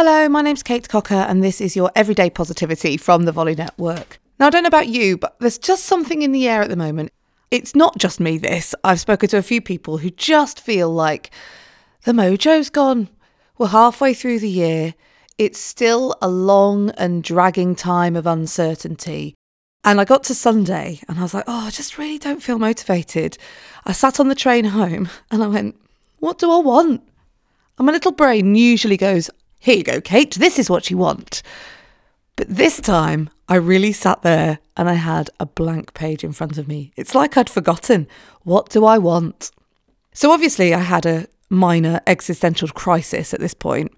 Hello, my name's Kate Cocker, and this is your Everyday Positivity from the Volley Network. Now, I don't know about you, but there's just something in the air at the moment. It's not just me, this. I've spoken to a few people who just feel like the mojo's gone. We're halfway through the year. It's still a long and dragging time of uncertainty. And I got to Sunday and I was like, oh, I just really don't feel motivated. I sat on the train home and I went, what do I want? And my little brain usually goes, here you go, Kate, this is what you want. But this time, I really sat there and I had a blank page in front of me. It's like I'd forgotten. What do I want? So obviously, I had a minor existential crisis at this point,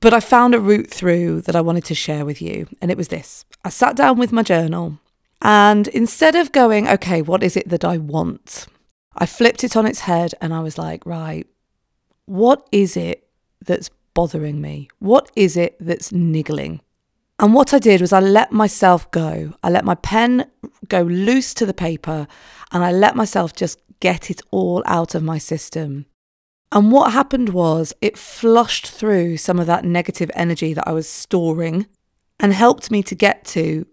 but I found a route through that I wanted to share with you. And it was this I sat down with my journal and instead of going, okay, what is it that I want? I flipped it on its head and I was like, right, what is it that's bothering me? What is it that's niggling? And what I did was I let myself go. I let my pen go loose to the paper and I let myself just get it all out of my system. And what happened was it flushed through some of that negative energy that I was storing and helped me to get to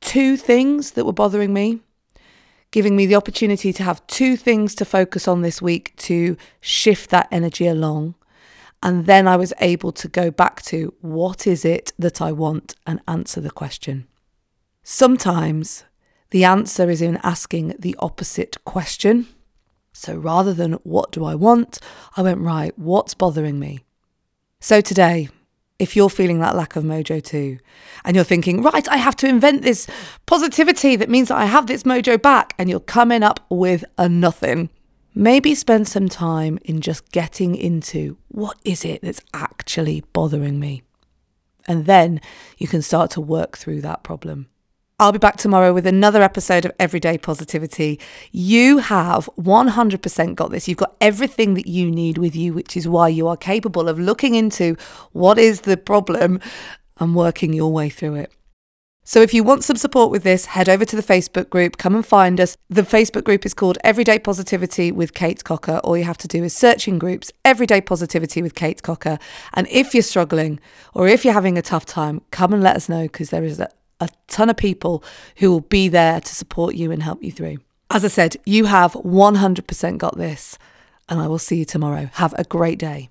two things that were bothering me, giving me the opportunity to have two things to focus on this week to shift that energy along. And then I was able to go back to what is it that I want and answer the question. Sometimes the answer is in asking the opposite question. So rather than what do I want, I went, right, what's bothering me? So today, if you're feeling that lack of mojo too, and you're thinking, right, I have to invent this positivity that means that I have this mojo back, and you're coming up with a nothing, maybe spend some time in just getting into what is it that's actually bothering me. And then you can start to work through that problem. I'll be back tomorrow with another episode of Everyday Positivity. You have 100% got this. You've got everything that you need with you, which is why you are capable of looking into what is the problem and working your way through it. So if you want some support with this, head over to the Facebook group, come and find us. The Facebook group is called Everyday Positivity with Kate Cocker. All you have to do is search in groups Everyday Positivity with Kate Cocker. And if you're struggling or if you're having a tough time, come and let us know because there is a, a ton of people who will be there to support you and help you through. As I said, you have 100% got this, and I will see you tomorrow. Have a great day.